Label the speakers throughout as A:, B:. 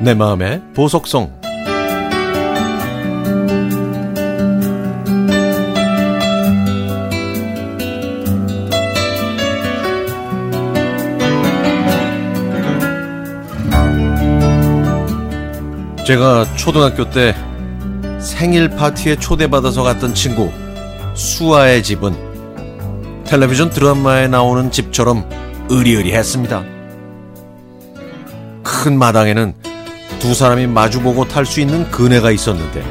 A: 내 마음의 보석성 제가 초등학교 때 생일 파티에 초대받아서 갔던 친구 수아의 집은 텔레비전 드라마에 나오는 집처럼 으리으리했습니다. 큰 마당에는 두 사람이 마주보고 탈 수 있는 그네가 있었는데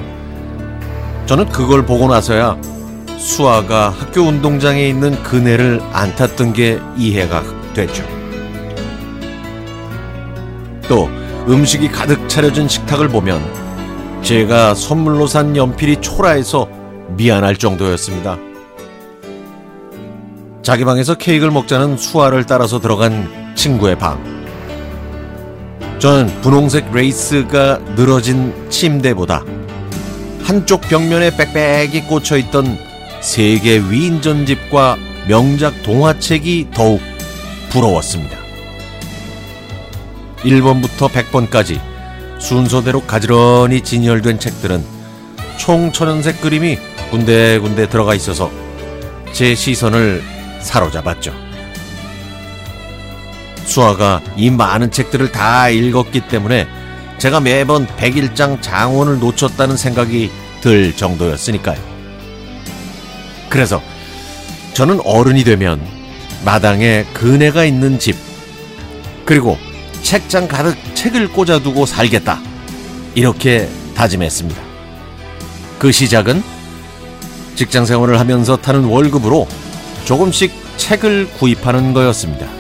A: 저는 그걸 보고 나서야 수아가 학교 운동장에 있는 그네를 안 탔던 게 이해가 됐죠. 또 음식이 가득 차려진 식탁을 보면 제가 선물로 산 연필이 초라해서 미안할 정도였습니다. 자기 방에서 케이크를 먹자는 수화를 따라서 들어간 친구의 방. 저는 분홍색 레이스가 늘어진 침대보다 한쪽 벽면에 빽빽이 꽂혀 있던 세계 위인전집과 명작 동화책이 더욱 부러웠습니다. 1번부터 100번까지 순서대로 가지런히 진열된 책들은 총 천연색 그림이 군데군데 들어가 있어서 제 시선을 사로잡았죠. 수아가 이 많은 책들을 다 읽었기 때문에 제가 매번 101장 장원을 놓쳤다는 생각이 들 정도였으니까요. 그래서 저는 어른이 되면 마당에 그네가 있는 집, 그리고 책장 가득 책을 꽂아두고 살겠다. 이렇게 다짐했습니다. 그 시작은 직장 생활을 하면서 타는 월급으로 조금씩 책을 구입하는 거였습니다.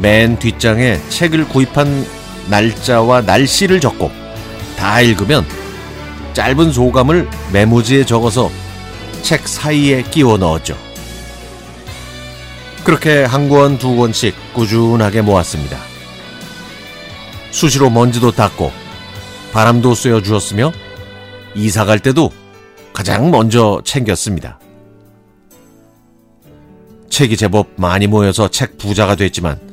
A: 맨 뒷장에 책을 구입한 날짜와 날씨를 적고 다 읽으면 짧은 소감을 메모지에 적어서 책 사이에 끼워 넣었죠. 그렇게 한 권, 두 권씩 꾸준하게 모았습니다. 수시로 먼지도 닦고 바람도 쐬어 주었으며 이사 갈 때도 가장 먼저 챙겼습니다. 책이 제법 많이 모여서 책 부자가 됐지만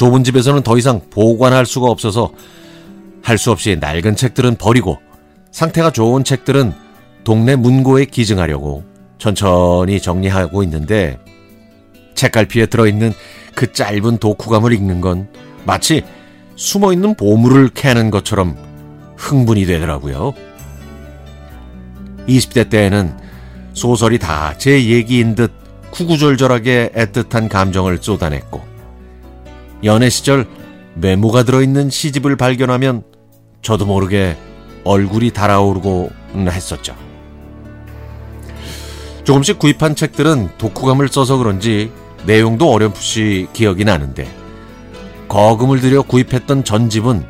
A: 좁은 집에서는 더 이상 보관할 수가 없어서 할 수 없이 낡은 책들은 버리고 상태가 좋은 책들은 동네 문고에 기증하려고 천천히 정리하고 있는데 책갈피에 들어있는 그 짧은 독후감을 읽는 건 마치 숨어있는 보물을 캐는 것처럼 흥분이 되더라고요. 20대 때에는 소설이 다 제 얘기인 듯 구구절절하게 애틋한 감정을 쏟아냈고 연애 시절 메모가 들어있는 시집을 발견하면 저도 모르게 얼굴이 달아오르고 했었죠. 조금씩 구입한 책들은 독후감을 써서 그런지 내용도 어렴풋이 기억이 나는데 거금을 들여 구입했던 전집은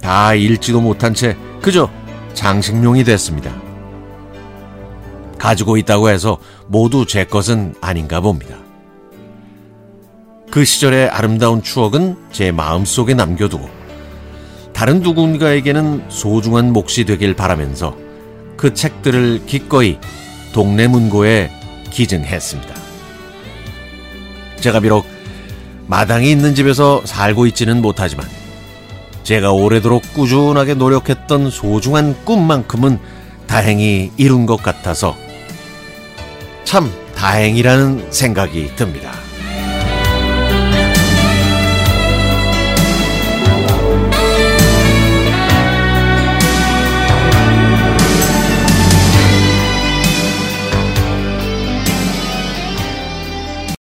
A: 다 읽지도 못한 채 그저 장식용이 됐습니다. 가지고 있다고 해서 모두 제 것은 아닌가 봅니다. 그 시절의 아름다운 추억은 제 마음속에 남겨두고 다른 누군가에게는 소중한 몫이 되길 바라면서 그 책들을 기꺼이 동네 문고에 기증했습니다. 제가 비록 마당이 있는 집에서 살고 있지는 못하지만 제가 오래도록 꾸준하게 노력했던 소중한 꿈만큼은 다행히 이룬 것 같아서 참 다행이라는 생각이 듭니다.